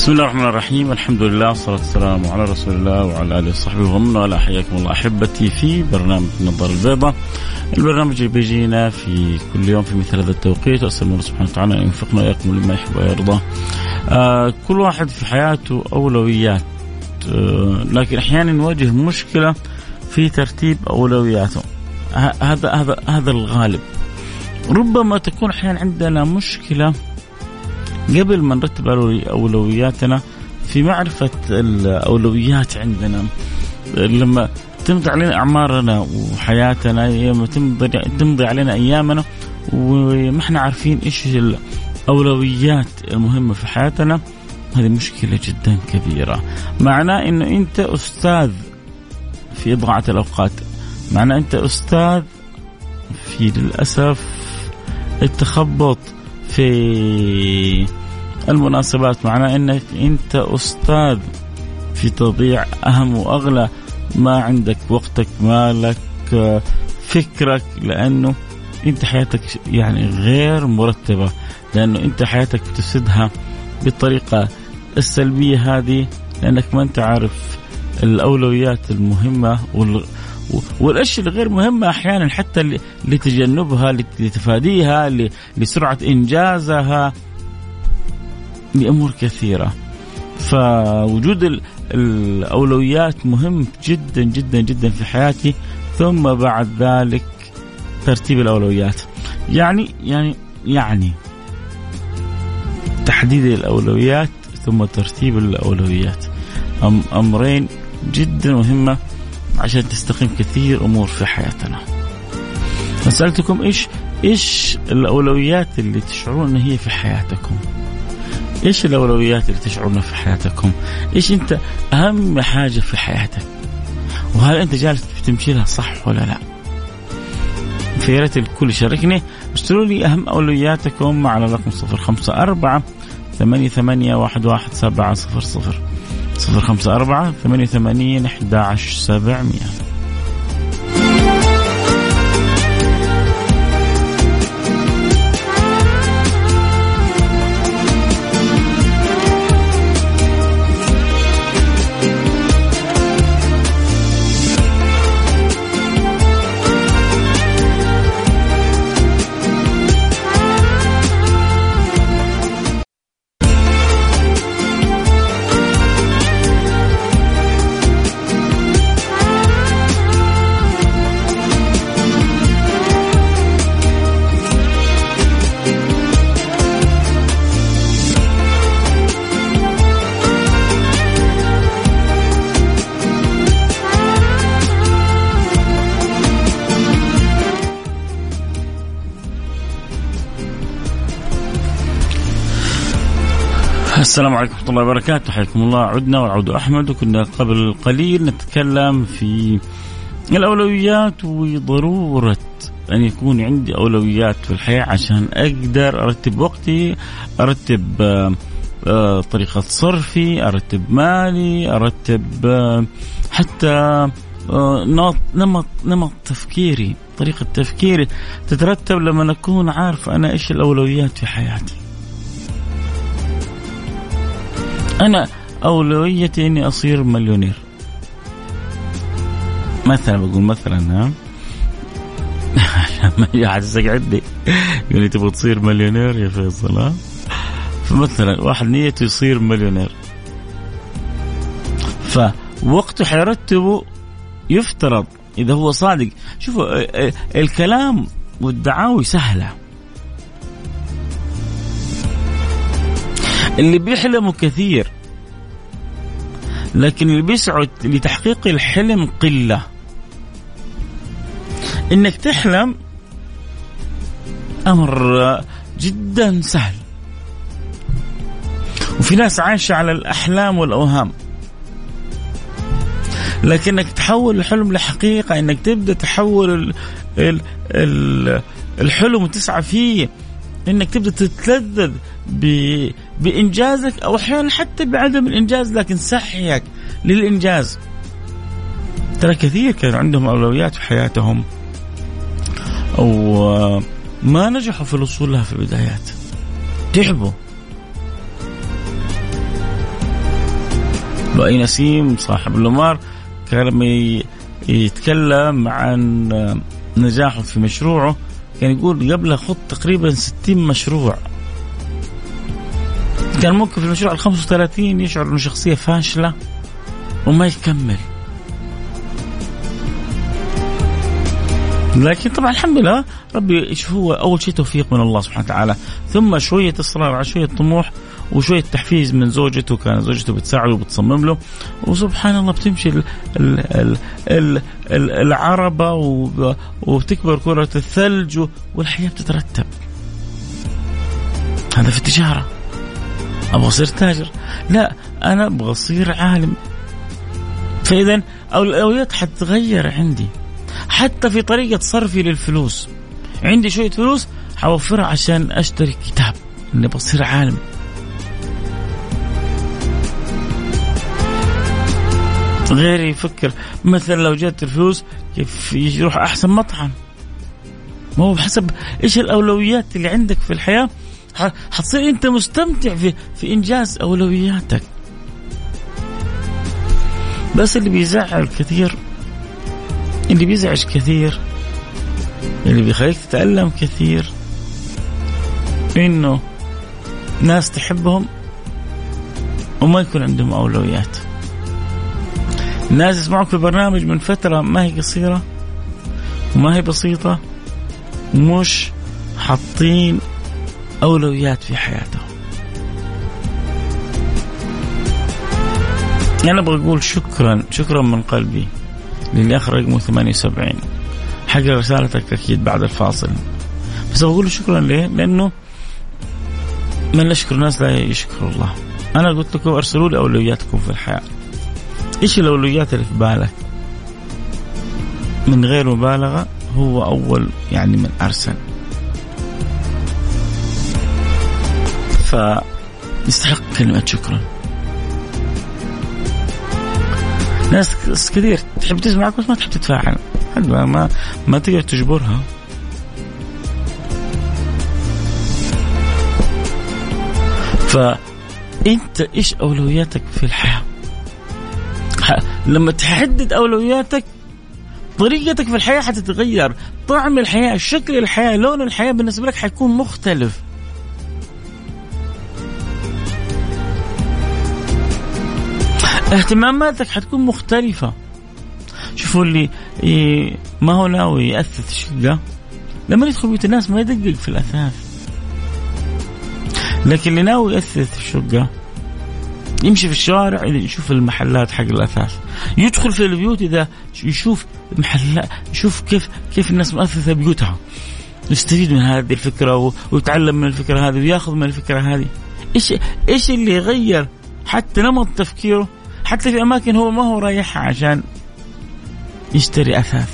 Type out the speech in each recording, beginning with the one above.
بسم الله الرحمن الرحيم. الحمد لله والصلاة والسلام على رسول الله وعلى آله وصحبه ومن والاه. حياكم الله. أحبتي في برنامج النظارة البيضاء البرنامج اللي بيجينا في كل يوم في مثل هذا التوقيت. وأسأل الله سبحانه وتعالى أن يوفقنا وإياكم لما يحب ويرضى. آه كل واحد في حياته أولويات. آه لكن أحيانا نواجه مشكلة في ترتيب أولوياته. هذا هذا هذا الغالب. ربما تكون أحيانا عندنا مشكلة قبل ما نرتب أولوياتنا في معرفة الأولويات عندنا. لما تمضي علينا أعمارنا وحياتنا تمضي تمضي علينا أيامنا وما إحنا عارفين إيش الأولويات المهمة في حياتنا هذه مشكلة جدا كبيرة. معناه إنه أنت أستاذ في إضاعة الأوقات. معناه أنت أستاذ في للأسف التخبط في المناسبات معناه إنك أنت أستاذ في تضييع أهم وأغلى. ما عندك وقتك مالك فكرك لأنه أنت حياتك يعني غير مرتبة لأنه أنت حياتك بتفسدها بالطريقة السلبية هذه لأنك ما أنت عارف الأولويات المهمة والأشياء الغير مهمة أحيانا حتى لتجنبها لتفاديها لسرعة إنجازها لأمور كثيرة. فوجود الأولويات مهم جدا جدا جدا في حياتي. ثم بعد ذلك ترتيب الأولويات. يعني يعني يعني تحديد الأولويات ثم ترتيب الأولويات. أمرين جدا مهمة. عشان تستقيم كثير أمور في حياتنا. فسألتكم إيش إيش الأولويات اللي تشعرون إن هي في حياتكم؟ إيش الأولويات اللي تشعرون في حياتكم؟ إيش أنت أهم حاجة في حياتك؟ وهل أنت جالس تمشي لها صح ولا لا؟ في ريت الكل يشاركني ارسلوا لي أهم أولوياتكم على رقم 054 ثمانية ثمانية واحد واحد سبعة صفر صفر 054 88 11700 السلام عليكم ورحمة الله وبركاته. حياكم الله. عدنا والعود أحمد. وكنا قبل قليل نتكلم في الأولويات وضرورة أن يكون عندي أولويات في الحياة عشان أقدر أرتب وقتي أرتب آه، آه، طريقة صرفي أرتب مالي أرتب آه، حتى نمط نمط تفكيري طريقة تفكيري تترتب لما أكون عارف أنا إيش الأولويات في حياتي. أنا أولويتي إني أصير مليونير. مثلا بقول مثلا ها؟ أحد يقعدني يقول لي تبغى تصير مليونير يا فيصل ها؟ فمثلا واحد نيته يصير مليونير. فوقته حيرتبه يفترض إذا هو صادق. شوفوا الكلام والدعاوي سهلة. اللي بيحلموا كثير. لكن اللي بيسعوا لتحقيق الحلم قلة. إنك تحلم أمر جدا سهل. وفي ناس عايشة على الأحلام والأوهام. لكنك تحول الحلم لحقيقة إنك تبدأ تحول ال ال الحلم وتسعى فيه إنك تبدأ تتلذذ بإنجازك أو أحيانا حتى بعدم الإنجاز لكن سعيك للإنجاز. ترى كثير كان عندهم أولويات في حياتهم أو ما نجحوا في الوصول لها في البدايات. تعبوا. لؤي نسيم صاحب الأمار كان لما يتكلم عن نجاحه في مشروعه كان يقول قبل خط تقريبا 60 مشروع. كان ممكن في المشروع ال 35 يشعر إنه شخصية فاشلة وما يكمل. لكن طبعا الحمد لله ربي هو أول شيء توفيق من الله سبحانه وتعالى. ثم شوية إصرار على شوية طموح وشوية تحفيز من زوجته كان زوجته بتساعده وبتصمم له. وسبحان الله بتمشي ال ال ال ال ال العربة وبتكبر كرة الثلج والحياة بتترتب. هذا في التجارة. أبغى اصير تاجر. لا أنا أبغى أصير عالم. فإذا الاولويات حتتغير عندي. حتى في طريقة صرفي للفلوس. عندي شوية فلوس حوفرها عشان أشتري كتاب. إني بصير عالم. غيري يفكر مثلا لو جات الفلوس كيف يروح أحسن مطعم؟ ما هو بحسب إيش الأولويات اللي عندك في الحياة. حتصير أنت مستمتع في في إنجاز أولوياتك. بس اللي بيزعل كثير اللي بيزعج كثير اللي بيخليك تتألم كثير إنه ناس تحبهم وما يكون عندهم أولويات. ناس يسمعوك في برنامج من فترة ما هي قصيرة وما هي بسيطة مش حاطين أولويات في حياتهم أنا أبغى أقول شكرا شكرا من قلبي للي أخ رقمه 78 حق رسالتك أكيد بعد الفاصل بس أقول شكرا ليه؟ لأنه من لا يشكر الناس لا يشكر الله أنا قلت لكم أرسلوا لي أولوياتكم في الحياة إيش الأولويات اللي في بالك؟ من غير مبالغة هو أول يعني من أرسل. فيستحق كلمة شكرا. ناس كثير تحب تسمعك بس ما تحب تتفاعل. ما ما تقدر تجبرها. فأنت إيش أولوياتك في الحياة؟ لما تحدد أولوياتك طريقتك في الحياة حتتغير. طعم الحياة شكل الحياة لون الحياة بالنسبة لك حيكون مختلف. اهتماماتك حتكون مختلفة. شوفوا اللي ما هو ناوي يأثث شقة لما يدخل بيت الناس ما يدقق في الأثاث. لكن اللي ناوي يأثث الشقة يمشي في الشوارع يشوف المحلات حق الأثاث. يدخل في البيوت إذا يشوف محلات يشوف كيف كيف الناس مؤثثه بيوتها. يستفيد من هذه الفكرة ويتعلم من الفكرة هذه ويأخذ من الفكرة هذه. إيش إيش اللي يغير حتى نمط تفكيره؟ حتى في أماكن هو ما هو رايحها عشان يشتري أثاث.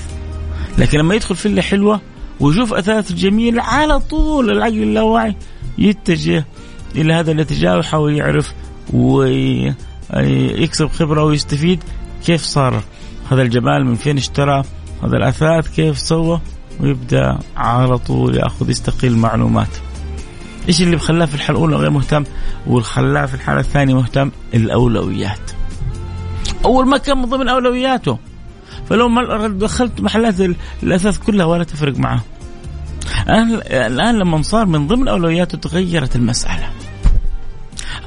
لكن لما يدخل فيلا حلوة ويشوف أثاث جميلة على طول العقل اللاواعي يتجه إلى هذا الاتجاه ويحاول يعرف ويكسب خبرة ويستفيد كيف صار هذا الجمال من فين اشترى هذا الأثاث كيف سوى ويبدأ على طول يأخذ يستقل معلومات. إيش اللي خلاه في الحاله الأولى غير مهتم؟ وخلاه في الحاله الثانية مهتم الأولويات. أول ما كان من ضمن أولوياته. فلو ما دخلت محلات الأثاث كلها ولا تفرق معه. الآن لما صار من ضمن أولوياته تغيرت المسألة.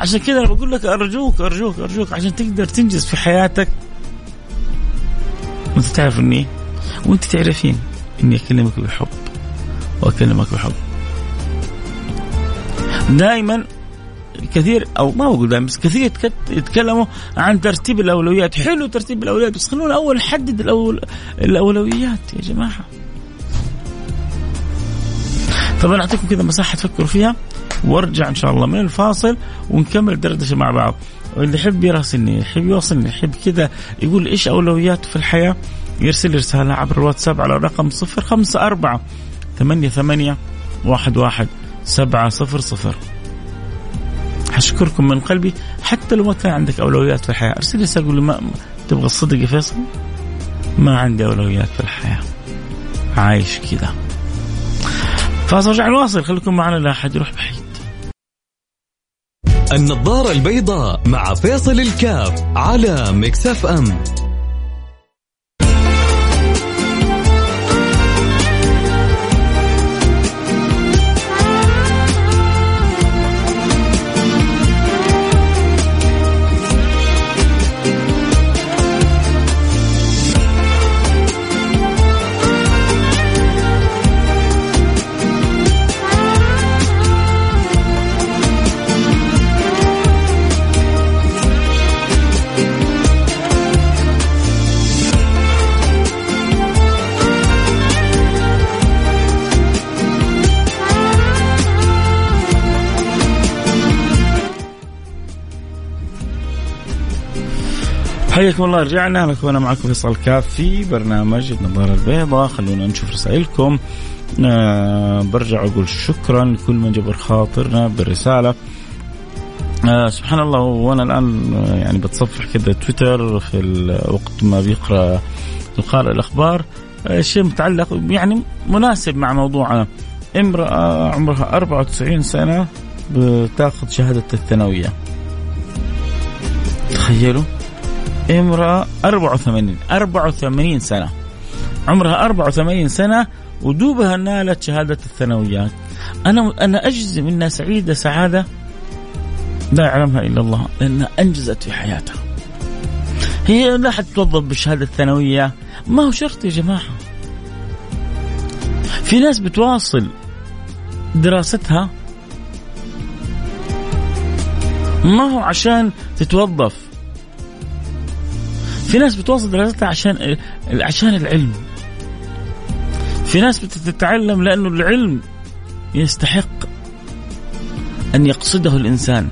عشان كذا أنا بقول لك ارجوك ارجوك أرجوك عشان تقدر تنجز في حياتك. وأنت تعرف اني وأنت تعرفين إني أكلمك بحب. وأكلمك بحب. دائما كثير أو ما بقول دائما بس كثير يتكلموا عن ترتيب الأولويات. حلو ترتيب الأولويات بس خلونا اول نحدد الأول الأولويات يا جماعة. طبعا أعطيكم كذا مساحة تفكروا فيها وأرجع إن شاء الله من الفاصل ونكمل دردشة مع بعض. واللي يحب يراسلني يحب يوصلني يحب كذا يقول إيش أولوياته في الحياة؟ يرسل رسالة عبر الواتساب على الرقم 054 ثمانية ثمانية واحد واحد سبعة صفر صفر. أشكركم من قلبي. حتى لو ما كان عندك أولويات في الحياة أرسل رسالة قول لي ما تبغى الصدق يا فيصل؟ ما عندي أولويات في الحياة. عايش كذا. فاصل رجع نواصل خليكم معنا لا أحد يروح بعيد. النظارة البيضاء مع فيصل الكاف على مكسف أم. حياكم الله رجعنا. لكم أنا معكم فيصل كاف في برنامج النظاره البيضاء. خلونا نشوف رسائلكم. آه برجع أقول شكرا لكل من جبر خاطرنا بالرسالة. آه سبحان الله وأنا الآن آه، يعني بتصفح كذا تويتر في وقت ما بيقرأ القارئ الأخبار. آه شيء متعلق يعني مناسب مع موضوعنا. امرأة عمرها 94 سنة بتاخذ شهادة الثانوية. تخيلوا. امرأة 84 84 سنة. عمرها 84 سنة ودوبها نالت شهادة الثانويات. أنا أنا أجزم أنها سعيدة سعادة. لا يعلمها إلا الله لأنها أنجزت في حياتها. هي لا حتتوظف بالشهادة الثانوية. ما هو شرط يا جماعة. في ناس بتواصل دراستها. ما هو عشان تتوظف. في ناس بتواصل دراستها عشان عشان العلم. في ناس بتتعلم لأنه العلم يستحق أن يقصده الإنسان.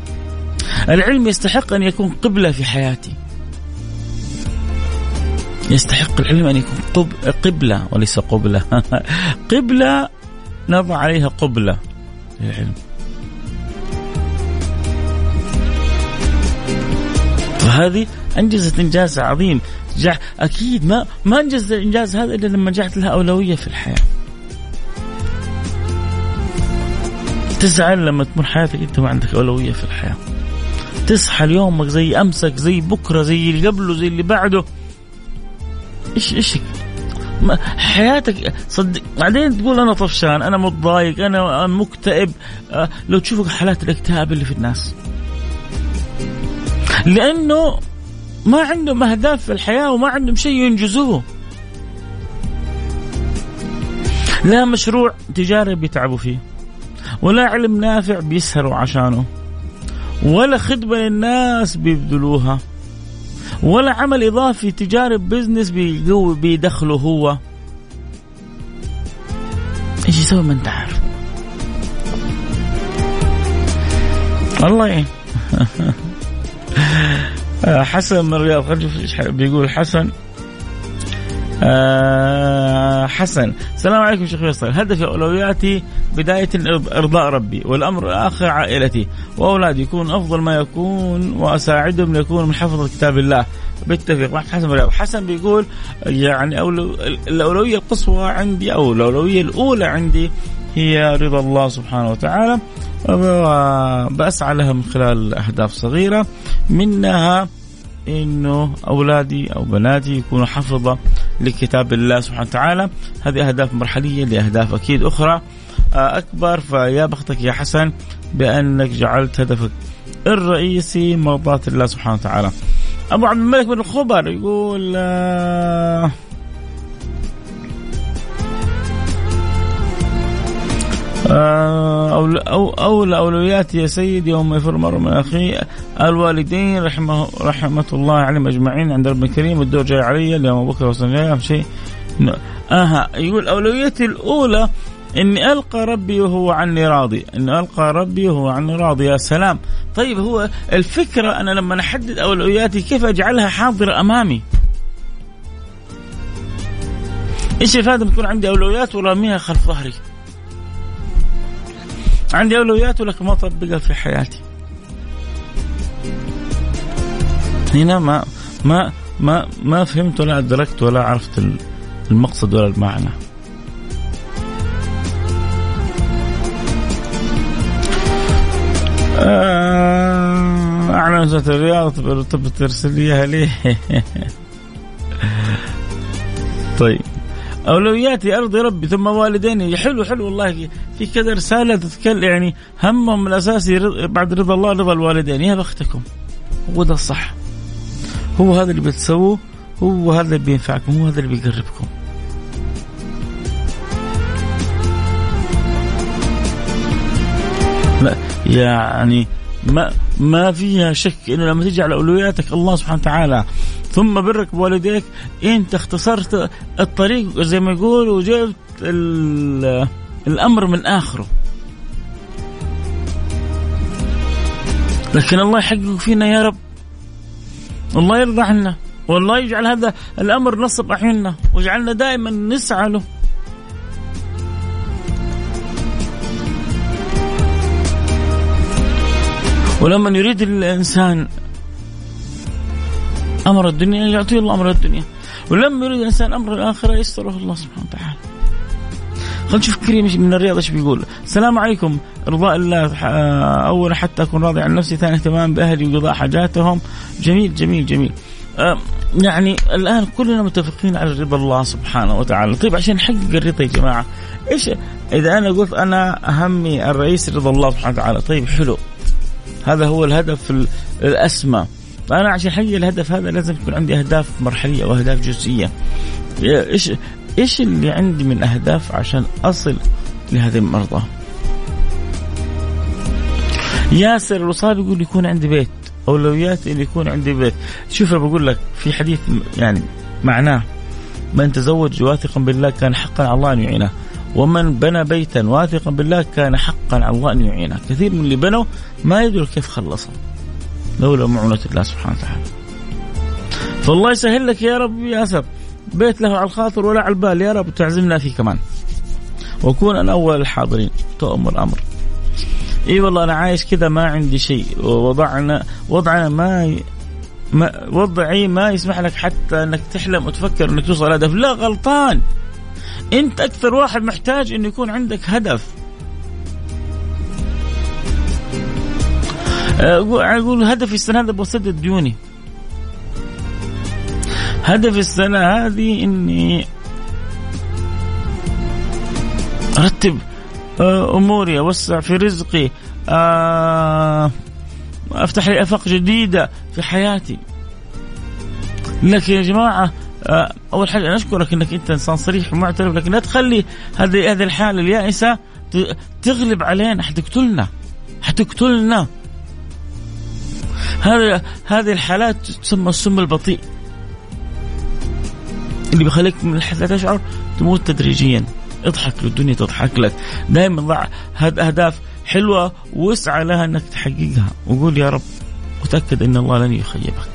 العلم يستحق أن يكون قبلة في حياتي. يستحق العلم أن يكون قب... قبلة وليس قبلة. قبلة نضع عليها قبلة للعلم. فهذه انجزت انجاز عظيم جع أكيد ما ما انجزت الانجاز هذا إلا لما جعلت لها أولوية في الحياة. تزعل لما تمر حياتك أنت ما عندك أولوية في الحياة. تصحى ليومك زي أمسك زي بكرة زي اللي قبله زي اللي بعده. إيش إيش حياتك صدق بعدين تقول أنا طفشان أنا متضايق أنا مكتئب. آه، لو تشوفوا حالات الإكتئاب اللي في الناس. لأنه ما عندهم أهداف في الحياة وما عندهم شيء ينجزوه. لا مشروع تجاري بيتعبوا فيه ولا علم نافع بيسهروا عشانه ولا خدمة للناس بيبذلوها ولا عمل إضافي تجاري بزنس بيدخله هو. إيش يسوي ما انت عارف الله يعين. حسن من الرياض بيقول حسن. آه حسن. السلام عليكم شيخ فيصل. هدفي أولوياتي بداية إرضاء ربي والأمر الآخر عائلتي. وأولادي يكون أفضل ما يكون وأساعدهم ليكونوا من حفظ كتاب الله. بتفق مع حسن الرياض حسن بيقول يعني أولو الأولوية القصوى عندي أو الأولوية الأولى عندي هي رضا الله سبحانه وتعالى بسعى لها من خلال أهداف صغيرة منها إنه أولادي أو بناتي يكونوا حفظة لكتاب الله سبحانه وتعالى. هذه أهداف مرحلية لأهداف أكيد أخرى. آه، أكبر فيا بختك يا حسن بأنك جعلت هدفك الرئيسي مرضاة الله سبحانه وتعالى. أبو عبد الملك بن الخبر يقول آه أو أو أولى أولوياتي يا سيدي يوم يفر المرء من أخيه الوالدين رحمه رحمة الله عليهم أجمعين عند رب الكريم والدور جاي علي اليوم أبو بكر وصلنا أهم شيء. آها يقول أولويتي الأولى إني ألقى ربي وهو عني راضي. إني ألقى ربي وهو عني راضي يا سلام. طيب هو الفكرة أنا لما احدد أولوياتي كيف أجعلها حاضرة أمامي؟ إيش الفائده تكون عندي أولويات وراميها خلف ظهري؟ عندي أولويات ولكن ما أطبقها في حياتي. هنا ما ما ما ما فهمت ولا أدركت ولا عرفت المقصد ولا المعنى. آه، أعلى وزارة الرياض ترسل لي ليه؟ طيب. أولوياتي ارضي ربي ثم والديني. حلو حلو والله. في كذا رسالة تتكلم يعني همهم الأساسي بعد رضا الله رضا الوالدين. يا بختكم هو ده الصح. هو هذا اللي بتسووه هو هذا اللي بينفعكم هو هذا اللي بيقربكم. لا يعني ما ما فيها شك انه لما تيجي على أولوياتك. الله سبحانه وتعالى ثم برك بوالديك انت اختصرت الطريق زي ما يقول وجبت الأمر من آخره. لكن الله يحقق فينا يا رب. الله يرضى عنا. والله يجعل هذا الأمر نصب اعيننا ويجعلنا دائما نسعى له. ولما يريد الإنسان أمر الدنيا يعطيه الله أمر الدنيا. ولما يريد الإنسان أمر الآخرة يستره الله سبحانه وتعالى. خلينا نشوف كريم من الرياض إيش بيقول. السلام عليكم. رضاء الله أول حتى أكون راضي عن نفسي ثاني اهتمام بأهلي وقضاء حاجاتهم. جميل جميل جميل. يعني الآن كلنا متفقين على رضا الله سبحانه وتعالى. طيب عشان نحقق الرضا يا جماعة إيش إذا أنا قلت أنا أهمي الرئيس رضا الله سبحانه وتعالى طيب حلو. هذا هو الهدف الأسمى. فانا عشان أحقق الهدف هذا لازم يكون عندي أهداف مرحلية وأهداف جزئية. إيش إيش اللي عندي من أهداف عشان أصل لهذه المرضى؟ ياسر الوصابي يقول يكون عندي بيت اولوياتي اللي يكون عندي بيت. شوف بقول لك في حديث يعني معناه. من تزوج واثقا بالله كان حقا على الله أن يعينه ومن بنى بيتا واثقا بالله كان حقا على الله أن يعينه. كثير من اللي بنوا ما يدروا كيف خلصوا. لولا معونة الله سبحانه وتعالى. فالله يسهل لك يا رب ياسر بيت له على الخاطر ولا على البال يا رب تعزمنا فيه كمان. وكون أنا أول الحاضرين. تؤمر الأمر. إي والله أنا عايش كذا ما عندي شيء. ووضعنا وضعنا ما ما وضعي ما يسمح لك حتى إنك تحلم وتفكر إنك توصل هدف لا غلطان. أنت أكثر واحد محتاج إنه يكون عندك هدف. أقول هدفي السنة هذا بسدد ديوني. هدف السنة هذه إني أرتب آه، أموري أوسع في رزقي آه، أفتح لي أفاق جديدة في حياتي. لكن يا جماعة آه، أول حاجة أنا أشكرك إنك أنت إنسان صريح ومعترف لكن لا تخلي هذه هذه الحالة اليائسة تغلب علينا. حتقتلنا. حتقتلنا. هذه هذه الحالات تسمى السم البطيء اللي بيخليك من لا تشعر تموت تدريجيا اضحك للدنيا تضحك لك. دائما ضع أهداف حلوة واسعى لها إنك تحققها. وقول يا رب وتأكد إن الله لن يخيبك.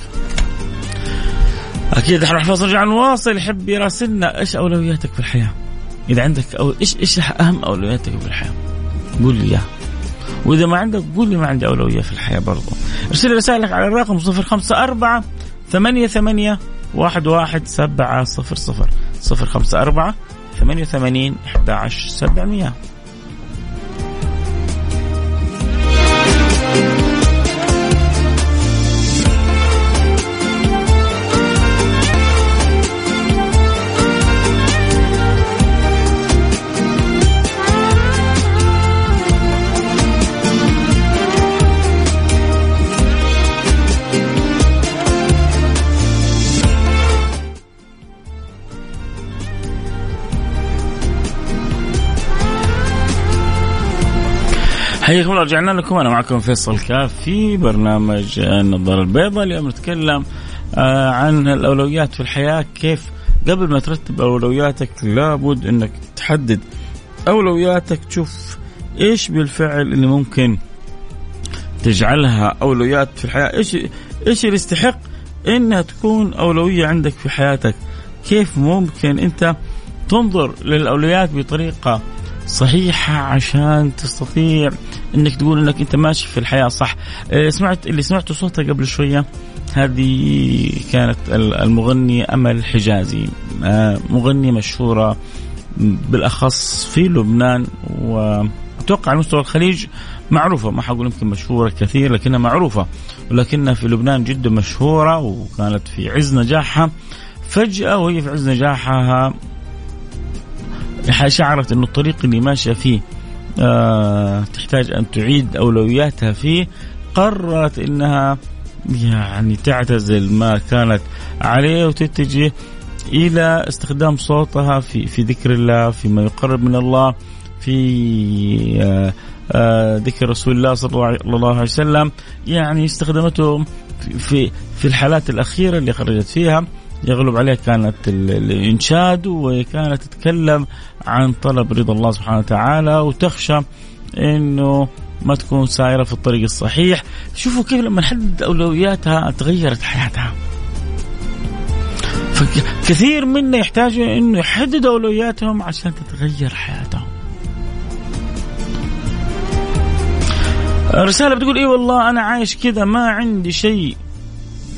أكيد إحنا فاصل نرجع نواصل. يحب يراسلنا إيش أولوياتك في الحياة؟ إذا عندك أو إيش إيش أهم أولوياتك في الحياة؟ قول لي إياها. وإذا ما عندك قول لي ما عندي أولوية في الحياة برضو. أرسل رسالك على الرقم 054 ثمانية ثمانية واحد واحد سبعة صفر صفر. صفر خمسة أربعة ثمانية وثمانين أحد عشر سبعمية. حياكم الله رجعنا لكم أنا معكم فيصل كاف في برنامج النظارة البيضاء. اليوم نتكلم آه، عن الأولويات في الحياة. كيف قبل ما ترتب أولوياتك لابد إنك تحدد أولوياتك تشوف إيش بالفعل اللي ممكن تجعلها أولويات في الحياة. إيش إيش اللي يستحق إنها تكون أولوية عندك في حياتك؟ كيف ممكن أنت تنظر للأولويات بطريقة صحيحة عشان تستطيع إنك تقول إنك أنت ماشي في الحياة صح. آه، سمعت اللي سمعته صوتها قبل شوية هذه كانت المغنية أمل حجازي. آه، مغنية مشهورة بالأخص في لبنان وأتوقع على مستوى الخليج معروفة. ما حقول يمكن مشهورة كثير لكنها معروفة ولكنها في لبنان جدا مشهورة وكانت في عز نجاحها. فجأة وهي في عز نجاحها شعرت إنه الطريق اللي ماشية فيه آه تحتاج أن تعيد أولوياتها فيه قررت إنها يعني تعتزل ما كانت عليه وتتجه إلى استخدام صوتها في في ذكر الله فيما يقرب من الله في آه آه ذكر رسول الله صلى الله عليه وسلم. يعني استخدمته في في الحالات الأخيرة اللي خرجت فيها. يغلب عليها كانت الإنشاد وكانت تتكلم عن طلب رضا الله سبحانه وتعالى وتخشى إنه ما تكون سائرة في الطريق الصحيح. شوفوا كيف لما نحدد أولوياتها تغيرت حياتها. فكثير منا يحتاجوا إنه يحددوا أولوياتهم عشان تتغير حياتهم. رسالة بتقول اي والله أنا عايش كذا ما عندي شيء.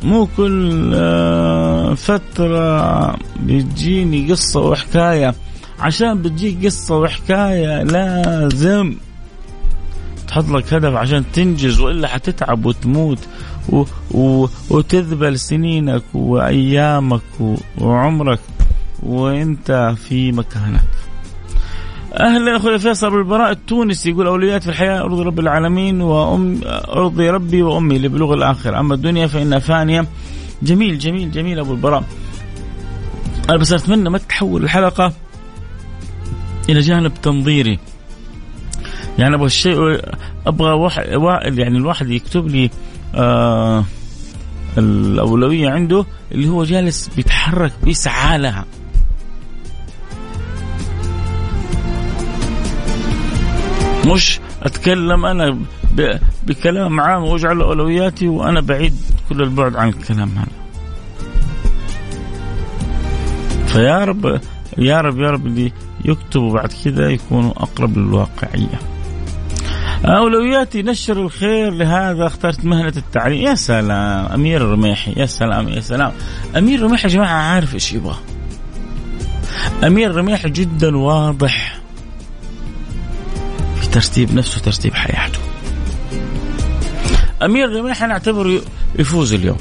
مو كل آه، فترة بتجيني قصة وحكاية عشان بتجيك قصة وحكاية لازم تحط لك هدف عشان تنجز وإلا حتتعب وتموت و... و... وتذبل سنينك وأيامك وعمرك وإنت في مكانك. أهلا أخوي فيصل بالبراء التونسي يقول أولويات في الحياة أرضي رب العالمين وام أرضي ربي وأمي لبلوغ الآخرة. أما الدنيا فانها فانية. جميل جميل جميل أبو البراء. أنا بس أتمنى ما تحول الحلقة إلى جانب تنظيري. يعني أبغى الشيء أبغى واحد يعني الواحد يكتب لي آه الأولوية عنده اللي هو جالس بيتحرك بيسعى لها. مش أتكلم أنا بكلام عام وأجعل أولوياتي وأنا بعيد كل البعد عن الكلام هذا. فيا رب يا رب يا رب اللي يكتبوا بعد كذا يكونوا أقرب للواقعية. أولوياتي نشر الخير لهذا اخترت مهنة التعليم. يا سلام أمير الرميحي يا سلام يا سلام. أمير الرميحي يا جماعة عارف إيش يبغى؟ أمير الرميحي جدا واضح. ترتيب نفسه ترتيب حياته. أمير الرميح أنا اعتبره يفوز اليوم.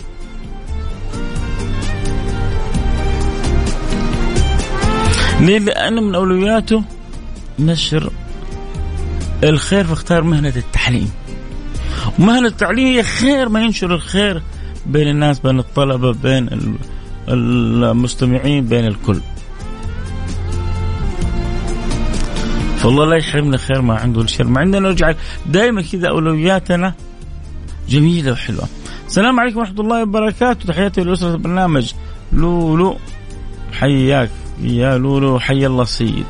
ليه؟ لأنه من أولوياته نشر الخير فاختار مهنة التعليم. ومهنة التعليم هي خير ما ينشر الخير بين الناس بين الطلبة بين المستمعين بين الكل. فالله لا يحرمنا خير ما عنده الشر مع اننا نرجع دائما كذا أولوياتنا جميلة وحلوة. السلام عليكم ورحمة الله وبركاته. تحياتي لاسره البرنامج. لولو حياك. يا لولو حي الله السيد.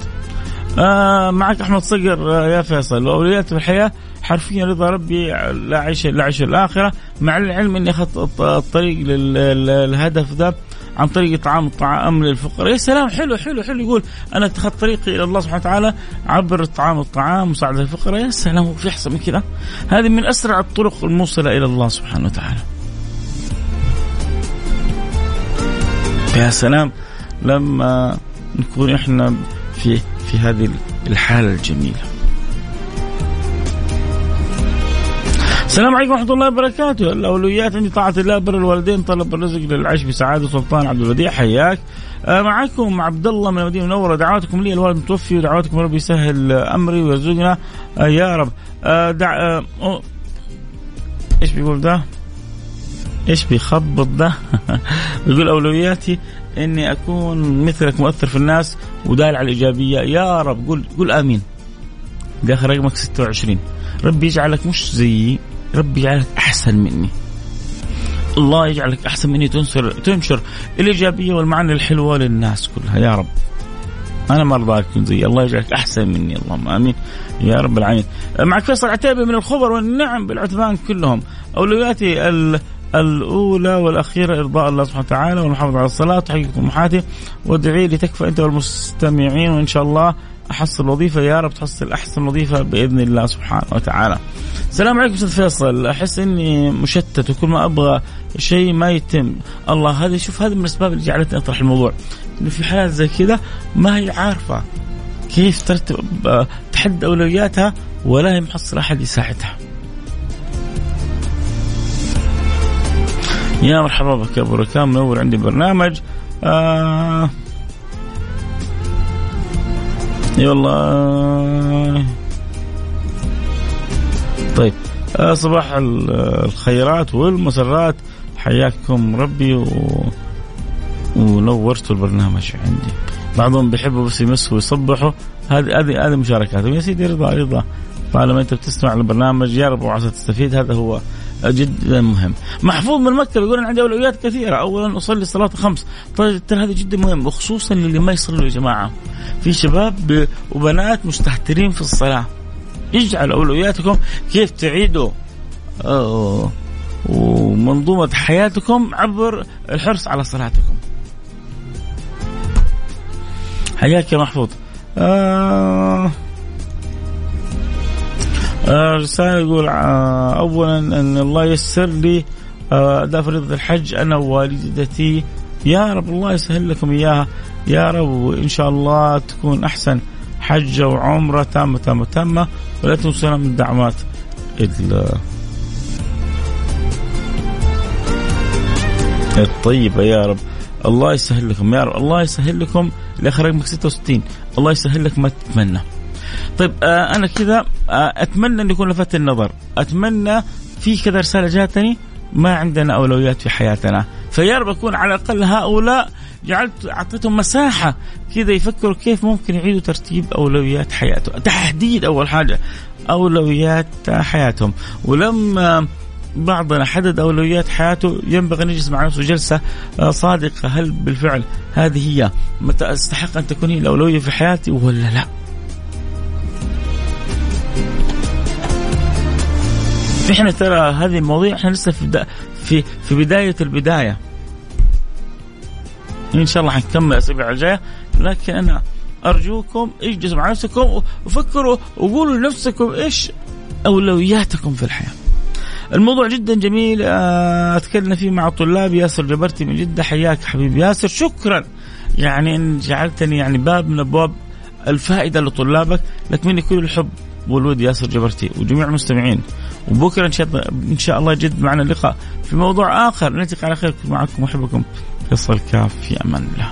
آه معك أحمد صقر آه يا فيصل. وأولويات في الحياة حرفيا رضا ربي لا عيش لا عيش الآخرة. مع العلم إني أخذت الطريق للهدف ذا عن طريق إطعام الطعام للفقراء. يا سلام حلو حلو حلو. يقول أنا اتخذت طريقي إلى الله سبحانه وتعالى عبر إطعام الطعام مساعده الفقراء. يا سلام وفي أحسن من كذا هذه من أسرع الطرق الموصلة إلى الله سبحانه وتعالى. يا سلام لما نكون إحنا في في هذه الحالة الجميلة. السلام عليكم ورحمة الله وبركاته، الأولويات عندي طاعة الله بر الوالدين طلب الرزق للعيش بسعادة سلطان عبد البديع حياك. آه معكم عبد الله من المدينة المنورة دعواتكم لي الوالد متوفي ودعواتكم ربي يسهل أمري ويرزقنا آه يا رب. آه دع إيش بيقول ده؟ إيش بيخبط ده؟ بيقول أولوياتي إني أكون مثلك مؤثر في الناس ودال على الإيجابية يا رب قول قول آمين. دي اخر رقمك 26 ربي يجعلك مش زيي ربي يجعلك أحسن مني. الله يجعلك أحسن مني. تنشر تنشر الإيجابية والمعاني الحلوة للناس كلها. يا رب. أنا ما أرضاك زي الله يجعلك أحسن مني. اللهم آمين. يا رب العالمين. معك فيصل عتيبي من الخبر والنعم بالعثمان كلهم. أولوياتي الأولى والأخيرة إرضاء الله سبحانه وتعالى والمحافظة على الصلاة. وتحقيق طموحاتي وادعي لي تكفى أنت والمستمعين. وإن شاء الله أحصل وظيفه يا رب تحصل أحسن وظيفة بإذن الله سبحانه وتعالى. السلام عليكم أستاذ فيصل أحس إني مشتت وكل ما أبغى شيء ما يتم الله هذه شوف هذه من الأسباب اللي جعلتني أطرح الموضوع إنه في حالات زي كذا ما هي عارفة كيف ترتب تحدد أولوياتها ولا هي محصلة أحد يساعدها. يا مرحبا بك يا أبو ركام منور عندي برنامج آه اي والله طيب آه صباح الخيرات والمسرات. حياكم ربي و... ونورتوا البرنامج عندي. بعضهم بيحبوا بس يمسوا ويصبحوا. هذه هذه هذه مشاركاتهم. يا سيدي رضا رضا طالما أنت بتسمع البرنامج يا رب وعسى تستفيد. هذا هو جدا مهم. محفوظ من مكة يقول أنا عندي أولويات كثيرة. أولا أصلي الصلاة الخمس. طيب ترى هذا جدا مهم وخصوصا للي ما يصلوا يا جماعة في شباب وبنات مستهترين في الصلاة. اجعل أولوياتكم كيف تعيدوا أوه ومنظومة حياتكم عبر الحرص على صلاتكم. حياك يا محفوظ. آه، رسالة يقول آه، أولا أن الله يسر لي آه، أداء فريضة الحج. أنا ووالدتي يا رب الله يسهل لكم إياها. يا رب وإن شاء الله تكون أحسن حجة وعمرة تامة تامة تامة ولا تنسونا من دعوات الطيبة يا رب الله يسهل لكم يا رب الله يسهل لكم الأخ رقمك 66 الله يسهل لك ما تتمنى. طيب آه أنا كذا آه أتمنى أن يكون لفت النظر. أتمنى في كذا رسالة جاتني ما عندنا أولويات في حياتنا. فيا رب أكون على الأقل هؤلاء جعلت أعطيتهم مساحة كذا يفكروا كيف ممكن يعيدوا ترتيب أولويات حياتهم. تحديد أول حاجة أولويات حياتهم. ولما بعضنا حدد أولويات حياته ينبغي أن يجلس مع نفسه جلسة آه، صادقة هل بالفعل هذه هي؟ متى أستحق أن تكون هي الأولوية في حياتي ولا لا؟ إحنا ترى هذه المواضيع إحنا لسه في في في بداية البداية إن شاء الله حنكمل الاسابيع الجايه لكن أنا أرجوكم اجلسوا مع نفسكم وفكروا وقولوا لنفسكم إيش أولوياتكم في الحياة. الموضوع جدا جميل آه، أتكلم فيه مع طلاب ياسر جبرتي من جدة حياك حبيبي ياسر شكرا يعني إن جعلتني يعني باب من أبواب الفائدة لطلابك لك مني كل الحب والود ياسر جبرتي. وجميع المستمعين. وبكرة إن شاء الله جد معنا لقاء في موضوع آخر. نلتقي على خير. معكم واحبكم فيصل كاف في أمان الله.